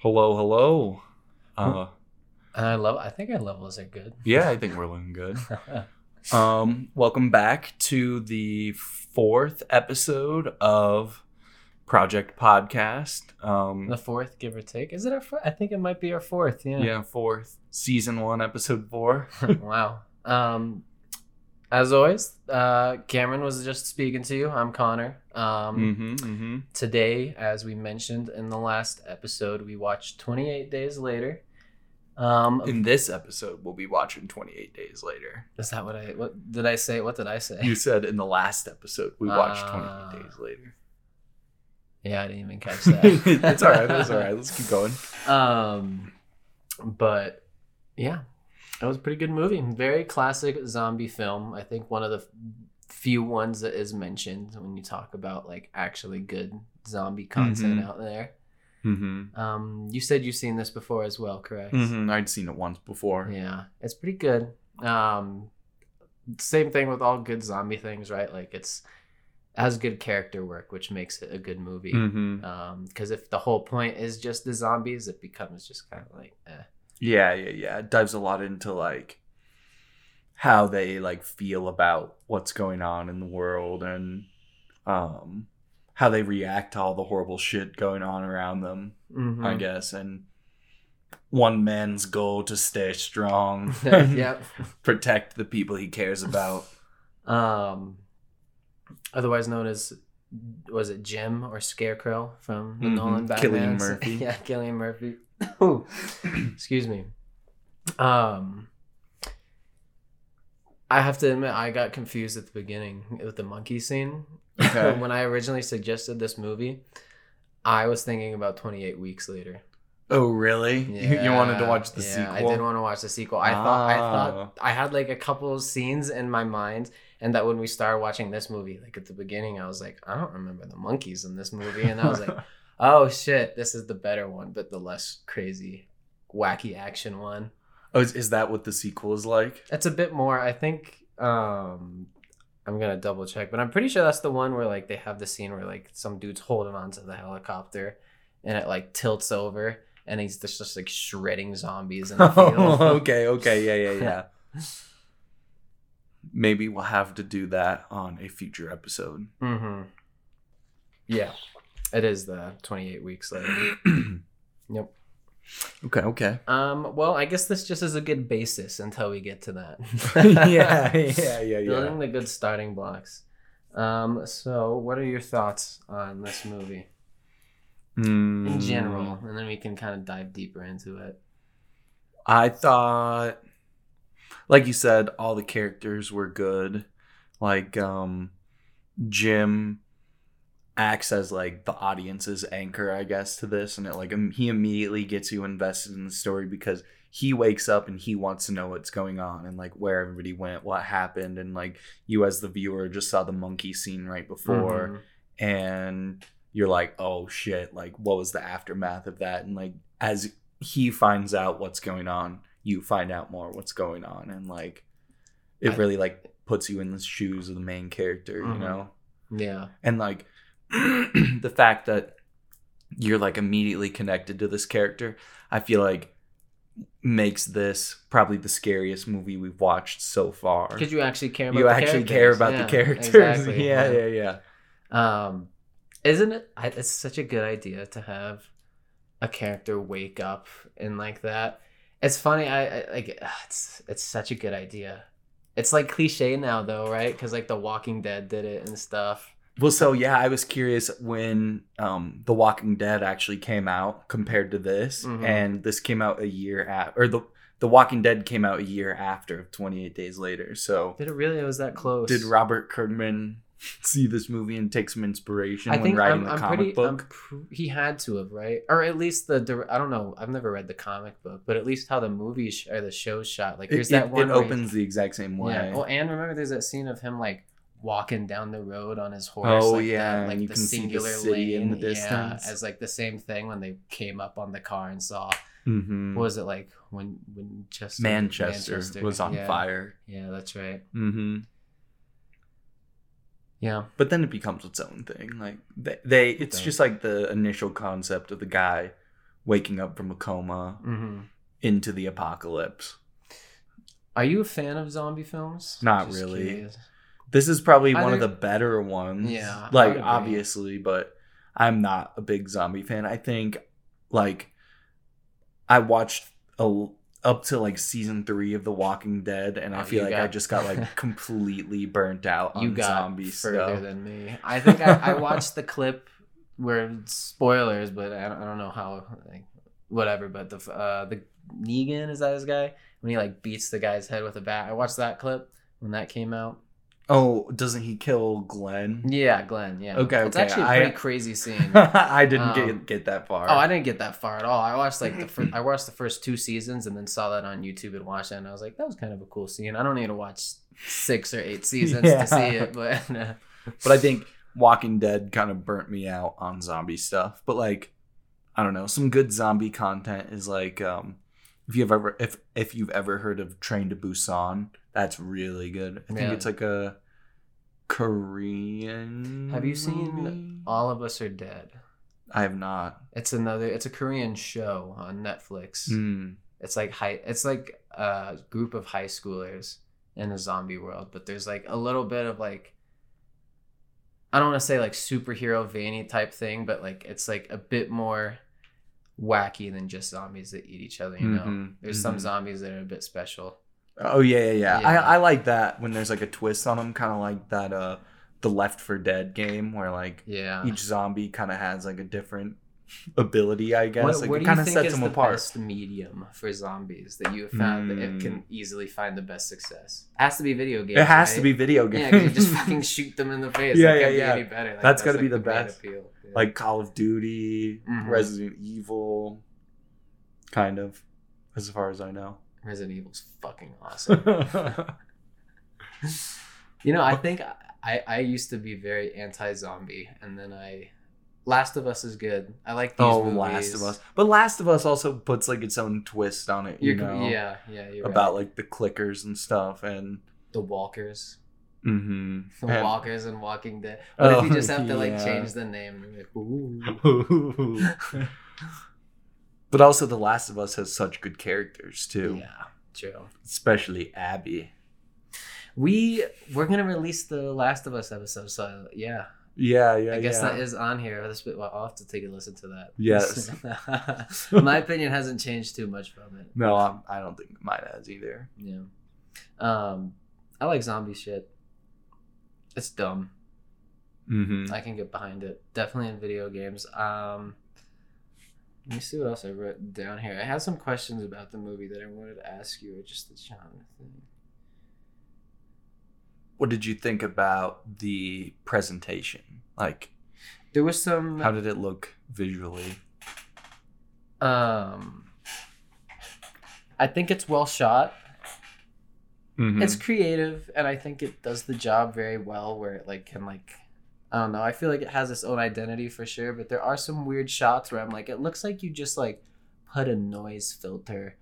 Hello, hello. Uh, I love. I think our levels are good. yeah, I think we're looking good. Um, welcome back to the fourth episode of Project Podcast. Um, the fourth, give or take. Is it our? I think it might be our fourth. Yeah. yeah, fourth season one, episode four. wow. Um, as always, uh, Cameron was just speaking to you. I'm Connor. Um, mm-hmm, mm-hmm. today, as we mentioned in the last episode, we watched 28 Days Later. Um, In this episode, we'll be watching 28 Days Later. is that what I? What did I say? What did I say? You said in the last episode we watched Ah. 28 Days Later. yeah, I didn't even catch that. it's all right. It's all right. Let's keep going. Um, but yeah, it was a pretty good movie. Very classic zombie film. I think one of the few ones that is mentioned when you talk about like actually good zombie content Mhm. out there. Mm-hmm. Um, you said you've seen this before as well, correct? Mm-hmm. I'd seen it once before. Yeah, it's pretty good. Um, same thing with all good zombie things, right? Like it's has good character work, which makes it a good movie. Mm-hmm. Um, because if the whole point is just the zombies, it becomes just kind of like, eh. Yeah, yeah, yeah. It dives a lot into like how they like feel about what's going on in the world and um how they react to all the horrible shit going on around them, Mhm. I guess. And one man's goal to stay strong. yep. Protect the people he cares about. Um, otherwise known as was it Jim or Scarecrow from the Mhm. Nolan Batman? Cillian Murphy. yeah, Cillian Murphy. Ooh. Excuse me. Um, I have to admit, I got confused at the beginning with the monkey scene. Okay. when I originally suggested this movie, I was thinking about Twenty Eight Weeks Later. Oh, really? you, you wanted to watch the yeah, sequel? I did want to watch the sequel. I thought I Ah. thought I had like a couple of scenes in my mind, and that when we started watching this movie, like at the beginning, I was like, I don't remember the monkeys in this movie, and I was like, oh shit, this is the better one, but the less crazy, wacky action one. oh, is, is that what the sequel is like? It's a bit more. I think. um I'm gonna double check, but I'm pretty sure that's the one where like they have the scene where like some dude's holding onto the helicopter, and it like tilts over, and he's just, just like shredding zombies in the field. okay, okay, yeah, yeah, yeah. Maybe we'll have to do that on a future episode. mm-hmm. Yeah, it is the 28 weeks later. yep. Okay, okay. Um. Well, I guess this just is a good basis until we get to that. yeah, yeah, yeah, yeah. Building the good starting blocks. Um. So, what are your thoughts on this movie? in Mm, general, and then we can kind of dive deeper into it. I thought, like you said, all the characters were good. Like, um, Jim acts as like the audience's anchor, I guess, to this, and it like im- he immediately gets you invested in the story because he wakes up and he wants to know what's going on and like where everybody went, what happened, and like you as the viewer just saw the monkey scene right before, Mhm. and you're like, oh shit, like what was the aftermath of that? And like as he finds out what's going on, you find out more what's going on, and like it really like puts you in the shoes of the main character, you Mhm. know, Yeah. and like the fact that you're like immediately connected to this character, I feel like makes this probably the scariest movie we've watched so far. Because you actually care about You the actually care characters. about Yeah, the characters. exactly, yeah, yeah, yeah. Um, isn't it? I, it's such a good idea to have a character wake up and like that. It's funny. I, I like. It's it's such a good idea. It's like cliche now though, right? Because like The Walking Dead did it and stuff. Well, so yeah, I was curious when um, The Walking Dead actually came out compared to this, Mhm. and this came out a year at, or the The Walking Dead came out a year after Twenty Eight Days Later. So Did it really? It was that close? did Robert Kirkman see this movie and take some inspiration I when think writing I'm, the I'm comic pretty. book? Pr- he had to have right, or at least the. I don't know. I've never read the comic book, but at least how the movie sh- or the show shot. Like it, there's that it- one. it where he- opens the exact same way. Yeah. Oh, and remember, there's that scene of him like walking down the road on his horse. Oh, like yeah, that, like you the can see the singular the lane, yeah, distance. as like the same thing when they came up on the car and saw. Mhm. What was it like when when Chester Manchester, was on yeah. fire. Yeah, that's right. hmm Yeah. but then it becomes its own thing like they, they it's just like the initial concept of the guy waking up from a coma hmm into the apocalypse. Are you a fan of zombie films? Not really. curious. This is probably one of the better ones. Yeah, Like obviously, but I'm not a big zombie fan. I think like I watched a, up to like season 3 of The Walking Dead and I Oh, feel like I just got like completely burnt out on You got zombie further stuff. than me. I think I, I watched the clip where it's spoilers, but I don't, I don't know how. Like, whatever. But the uh, the Negan is that his guy when he like beats the guy's head with a bat. I watched that clip when that came out. Oh, doesn't he kill Glenn? Yeah, Glenn. Yeah. Okay, It's okay, actually a pretty crazy scene. I didn't Um, get get that far. Oh, I didn't get that far at all. I watched like the first, I watched the first two seasons and then saw that on YouTube and watched it, and I was like, that was kind of a cool scene. I don't need to watch six or eight seasons Yeah. to see it, but uh, but I think Walking Dead kind of burnt me out on zombie stuff. But like, I don't know, some good zombie content is like, um, if you've ever if if you've ever heard of Train to Busan, that's really good. I think Yeah. it's like a Korean. Have you seen movie? All of Us Are Dead? I have not. It's another. It's a Korean show on Netflix. Mm. It's like high. It's like a group of high schoolers in a zombie world, but there's like a little bit of like. I don't want to say like superhero veiny type thing, but like it's like a bit more wacky than just zombies that eat each other. You know, Mhm, there's some mhm. zombies that are a bit special. Oh yeah, yeah, yeah. Yeah. I I like that when there's like a twist on them, kind of like that uh the Left 4 Dead game where like Yeah. each zombie kind of has like a different ability, I guess. What, like what it kind of sets them the apart. best medium for zombies that you have found that it Hmm. can easily find the best success? has to be video games. It has to be video games. Yeah, you just fucking shoot them in the face. Yeah, yeah, can't yeah. Be any better. Like, That's gotta like be the main best. Appeal. Yeah. like Call of Duty, Mhm. Resident Evil, kind of, as far as I know. Resident Evil's fucking awesome. you know, I think I I used to be very anti-zombie, and then I Last of Us is good. I like these oh, movies. Last of Us, but Last of Us also puts like its own twist on it. You You're, know, yeah, yeah, about right. like the clickers and stuff, and the walkers. hmm The walkers and Walking Dead. What if you Oh, just have to like yeah. change the name? Like, ooh. but also, The Last of Us has such good characters too, Yeah, true. especially Abby. We we're gonna release the Last of Us episode, so yeah, Yeah, yeah, I guess yeah. that is on here. Well, I'll have to take a listen to that. Yes. My opinion hasn't changed too much from it. no, I'm, I don't think mine has either. Yeah. Um, I like zombie shit. It's dumb. Mm-hmm. I can get behind it. Definitely in video games. Um, let me see what else I wrote down here. I had some questions about the movie that I wanted to ask you, or just the genre thing. What did you think about the presentation? Like, There was some. how did it look visually? Um, I think it's well shot. Mhm. It's creative, and I think it does the job very well. Where it like can like, I don't know. I feel like it has its own identity for sure. But there are some weird shots where I'm like, it looks like you just like put a noise filter.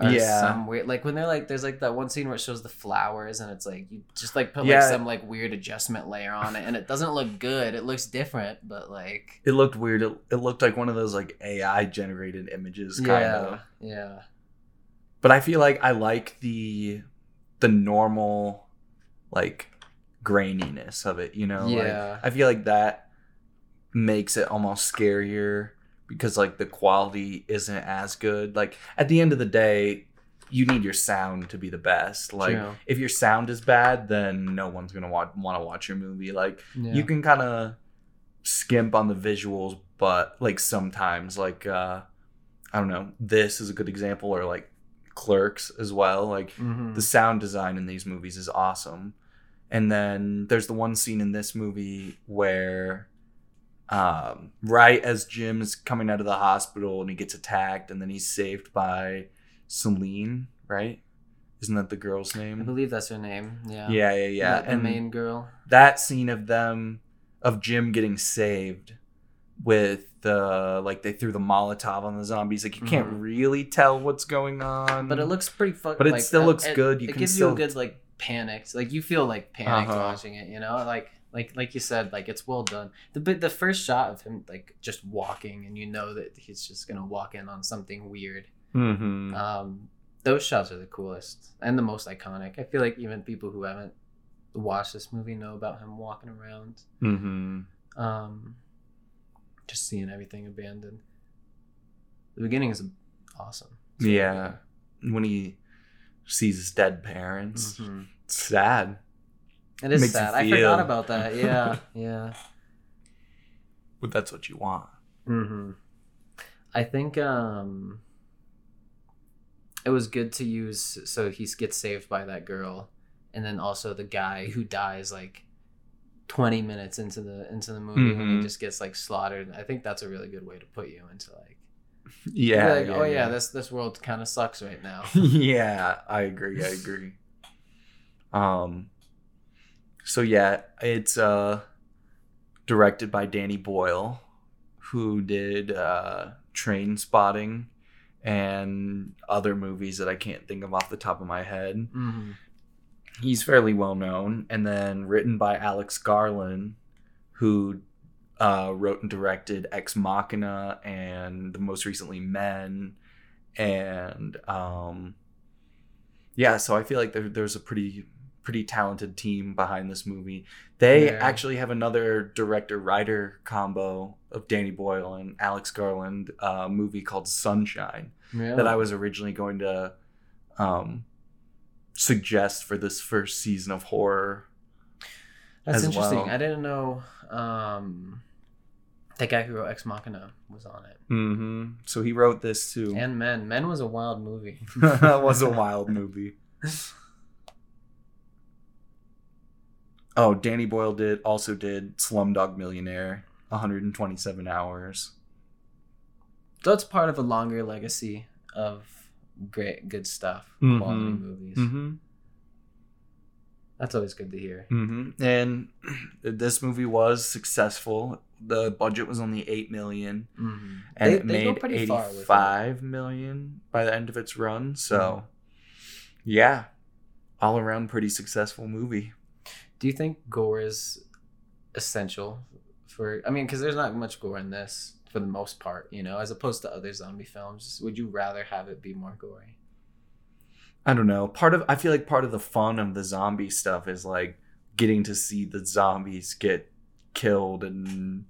Or Yeah. some weird like when they're like there's like that one scene where it shows the flowers and it's like you just like put Yeah. like some like weird adjustment layer on it and it doesn't look good it looks different but like It looked weird. It, it looked like one of those like AI generated images, kind yeah of. yeah But I feel like I like the the normal like graininess of it. You know, Like, Yeah. I feel like that makes it almost scarier because like the quality isn't as good. Like at the end of the day, you need your sound to be the best. Like True. if your sound is bad, then no one's gonna want want to watch your movie. Like yeah. you can kind of skimp on the visuals, but like sometimes, like uh I don't know, this is a good example, or like Clerks as well. Like Mhm. the sound design in these movies is awesome. And then there's the one scene in this movie where um, right as Jim is coming out of the hospital and he gets attacked and then he's saved by Celine, right? Isn't that the girl's name? I believe that's her name yeah Yeah, yeah, yeah. the, the and main girl that scene of them of Jim getting saved with the like they threw the Molotov on the zombies. Like you can't Mhm. really tell what's going on. but it looks pretty fucking But it still looks good. You it can gives still- you a good like panicked like you feel like panicked Uh-huh. watching it you know like Like like you said, like it's well done. The but the first shot of him like just walking, and you know that he's just gonna walk in on something weird. Mm-hmm. Um, those shots are the coolest and the most iconic. I feel like even people who haven't watched this movie know about him walking around, mm-hmm. um, just seeing everything abandoned. The beginning is awesome. It's Yeah. When he sees his dead parents, good. Mhm. it's sad. It is Makes sad. I forgot about that. Yeah, yeah. But that's what you want. hmm I think um, it was good to use. So he gets saved by that girl, and then also the guy who dies like twenty minutes into the into the movie when he just gets like slaughtered. I think that's a really good way to put you into like, Yeah. like oh yeah, this this world kind of sucks right now. yeah, I agree. I agree. Um so yeah, it's uh directed by Danny Boyle who did uh Trainspotting and other movies that I can't think of off the top of my head. hmm He's fairly well known and then written by Alex Garland who uh, wrote and directed Ex Machina and the most recently Men and um yeah so i feel like there, there's a pretty pretty talented team behind this movie they Yeah. actually have another director writer combo of danny boyle and alex garland uh, movie called sunshine Really? that i was originally going to um suggest for this first season of horror That's interesting. well. I didn't know um, the guy who wrote Ex Machina was on it. mm-hmm. so he wrote this too And Men. Men was a wild movie. that was a wild movie. Oh, Danny Boyle did also did Slumdog Millionaire, 127 hours. So it's part of a longer legacy of great, good stuff, quality Mhm. movies. Mm-hmm. That's always good to hear. Mm-hmm. And this movie was successful. The budget was only eight million, Mm-hmm. and They- it they made pretty far with it. eighty-five million by the end of its run. So, Mm-hmm. yeah, all around pretty successful movie. Do you think gore is essential for? I mean, because there's not much gore in this for the most part, you know, as opposed to other zombie films. Would you rather have it be more gory? I don't know. Part of I feel like part of the fun of the zombie stuff is like getting to see the zombies get killed and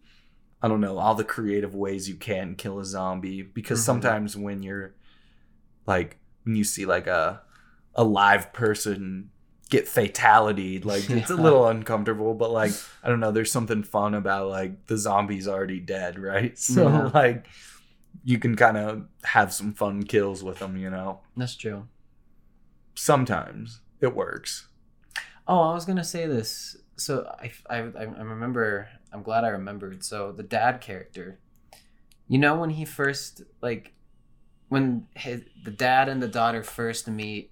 I don't know, all the creative ways you can kill a zombie because Mhm. sometimes when you're like when you see like a a live person get fatality like it's a little uncomfortable but like I don't know there's something fun about like the zombie's already dead right so Yeah. like you can kind of have some fun kills with them you know That's true. sometimes it works. Oh, I was gonna say this. So I, I, I remember. I'm glad I remembered. So the dad character, you know, when he first like, when his, the dad and the daughter first meet,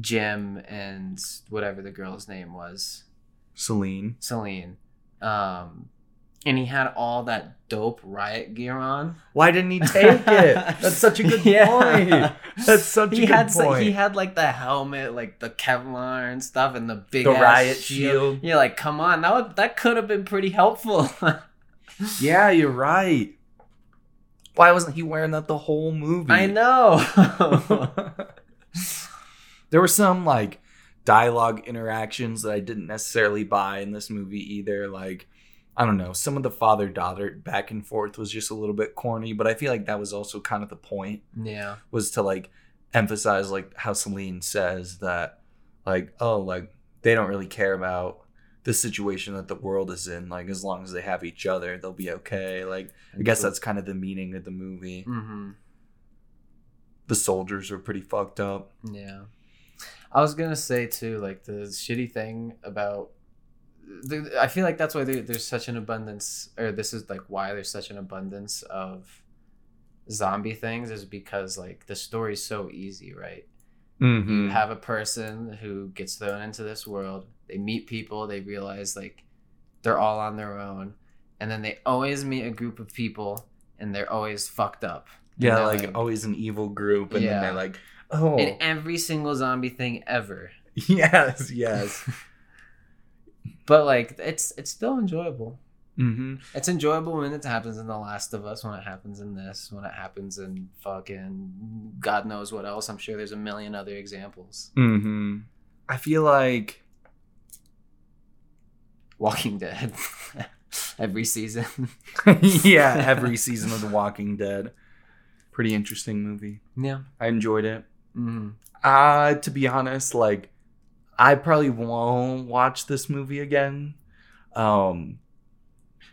Jim and whatever the girl's name was, Celine. Celine, um, and he had all that dope riot gear on. Why didn't he take it? That's such a good Yeah. point. That's such a good had point. he had like the helmet, like the Kevlar and stuff, and the big The ass riot shield. You're like, come on, that would, that could have been pretty helpful. yeah, you're right. Why wasn't he wearing that the whole movie? I know. there were some like dialogue interactions that I didn't necessarily buy in this movie either. Like, I don't know, some of the father daughter back and forth was just a little bit corny, but I feel like that was also kind of the point. yeah, was to like emphasize like how Celine says that like oh like they don't really care about the situation that the world is in like as long as they have each other they'll be okay like I guess that's kind of the meaning of the movie hmm the soldiers are pretty fucked up Yeah, I was gonna say too, like the shitty thing about. The, I feel like that's why there, there's such an abundance, or this is like why there's such an abundance of zombie things, is because like the story's so easy, right? mm-hmm. you have a person who gets thrown into this world they meet people they realize like they're all on their own and then they always meet a group of people and they're always fucked up. Yeah they're like, always an evil group and then they're like oh. In every single zombie thing ever. Yes yes but like it's it's still enjoyable. Mm-hmm. It's enjoyable when it happens in The Last of Us, when it happens in this, when it happens in fucking God knows what else. I'm sure there's a million other examples. Mm-hmm. I feel like Walking Dead, every season. yeah, every season of The Walking Dead. Pretty interesting movie. Yeah. I enjoyed it. Mm. Uh to be honest, like I probably won't watch this movie again. Um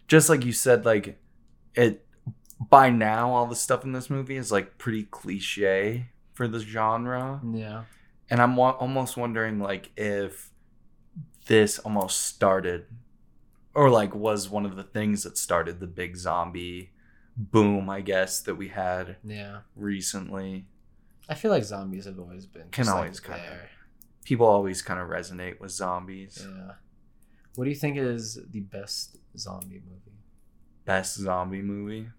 just like you said, like it by now all the stuff in this movie is like pretty cliche for the genre. Yeah. And I'm wa- almost wondering like if this almost started or like was one of the things that started the big zombie boom, I guess, that we had Yeah. recently. I feel like zombies have always been Can just, like, always kinda- there. People always kind of resonate with zombies. Yeah. What do you think is the best zombie movie? Best zombie movie.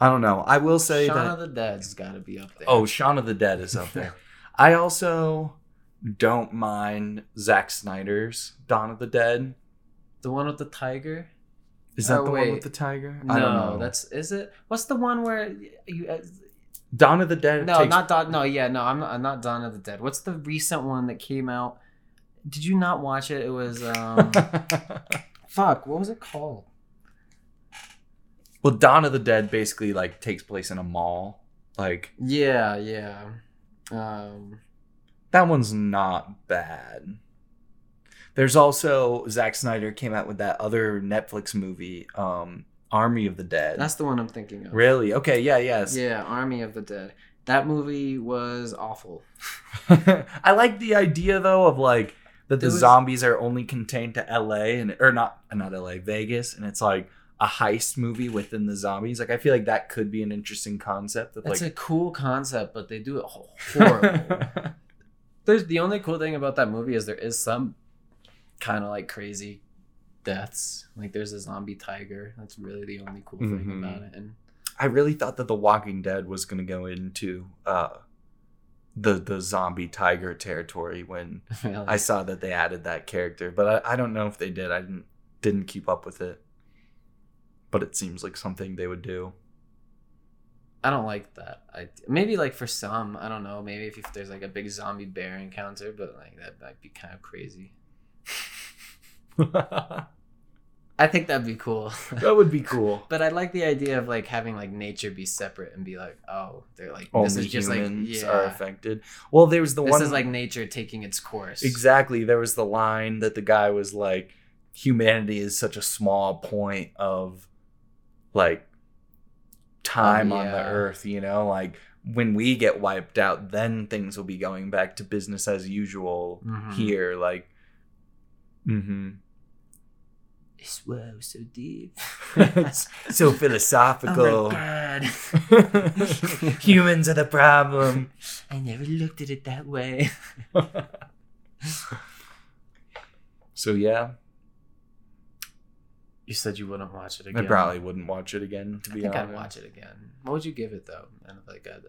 I don't know. I will say Shaun that of the Dead's got to be up there. Oh, Shaun of the Dead is up there. I also don't mind Zack Snyder's Dawn of the Dead. the one with the tiger? Is that Oh, the one with the tiger? No, I don't know. that's is it? What's the one where you? Uh, Dawn of the Dead. no, takes- not Dawn. No, yeah, no, I'm not. I'm not Dawn of the Dead. What's the recent one that came out? Did you not watch it? It was um, fuck. What was it called? well, Dawn of the Dead basically like takes place in a mall. Like Yeah, yeah. Um, that one's not bad. There's also Zack Snyder came out with that other Netflix movie, um, Army of the Dead. that's the one I'm thinking of. really okay. Yeah, yes. Yeah, Army of the Dead. That movie was awful. I like the idea though of like that the was- zombies are only contained to LA and or not not LA, Vegas, and it's like a heist movie within the zombies. Like I feel like that could be an interesting concept That's like a cool concept, but they do it horrible. There's the only cool thing about that movie is there is some kind of like crazy deaths. Like there's a zombie tiger. That's really the only cool thing Mhm. about it. And I really thought that The Walking Dead was gonna go into uh the the zombie tiger territory when really, I saw that they added that character, but I, I don't know if they did. I didn't didn't keep up with it. But it seems like something they would do. I don't like that. I maybe like for some, I don't know. Maybe if, if there's like a big zombie bear encounter, but like that might be kind of crazy. I think that'd be cool. That would be cool. But I like the idea of like having like nature be separate and be like, oh, they're like Only this is just like humans yeah, are affected. Well, there was the this one is like nature taking its course. exactly. There was the line that the guy was like, "Humanity is such a small point of like time on the earth." You know, like when we get wiped out, then things will be going back to business as usual Mhm. here. Like, mm-hmm. This wow, so deep. so philosophical. Oh philosophical. my god. Humans are the problem. I never looked at it that way. so yeah, You said you wouldn't watch it again. I probably wouldn't watch it again. To I be think honest, I'd watch it again. What would you give it though? And like a,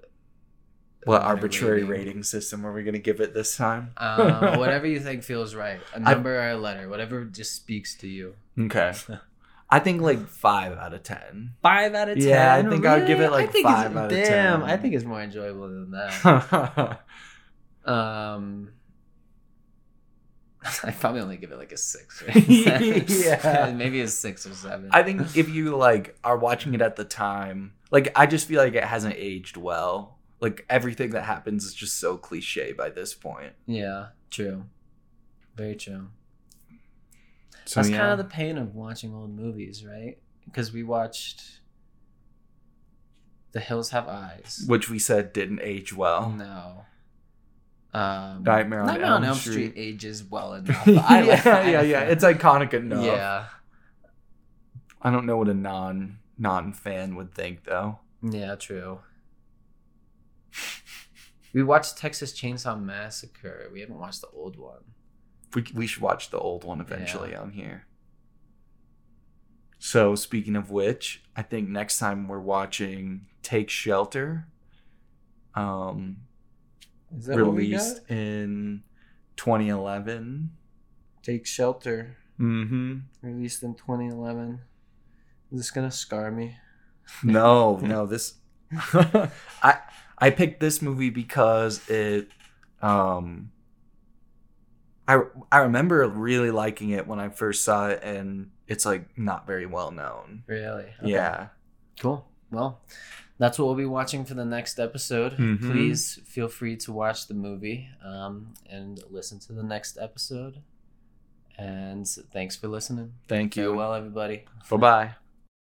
What arbitrary rating system are we gonna give it this time? Um, whatever you think feels right. A number or a letter. Whatever just speaks to you. Okay. I think like five out of ten. Five out of ten. Yeah, I think I'd give it, like, five out of damn, 10. I think it's more enjoyable than that. Um, I probably only give it like a six. Yeah. maybe a six or seven. I think if you like are watching it at the time, like I just feel like it hasn't aged well. Like everything that happens is just so cliche by this point. yeah, true. Very true. So That's yeah. kind of the pain of watching old movies, right? Because we watched The Hills Have Eyes. which we said didn't age well. No. Um, Nightmare on Nightmare on Elm Elm Street. Street ages well enough. I like- yeah, yeah, yeah. It's iconic enough. yeah, I don't know what a non non fan would think though. yeah, true. We watched Texas Chainsaw Massacre. We haven't watched the old one. We we should watch the old one eventually on here. So speaking of which, I think next time we're watching Take Shelter, um, Is that what we released in 2011. Take Shelter, Mm-hmm. released in 2011. Is this gonna scar me? No, no, this I I picked this movie because it um I I remember really liking it when I first saw it and it's like not very well known. Really? Yeah. Cool. Well, that's what we'll be watching for the next episode. Mhm. Please feel free to watch the movie um, and listen to the next episode. And thanks for listening. Thank you. Farewell, everybody. Bye-bye.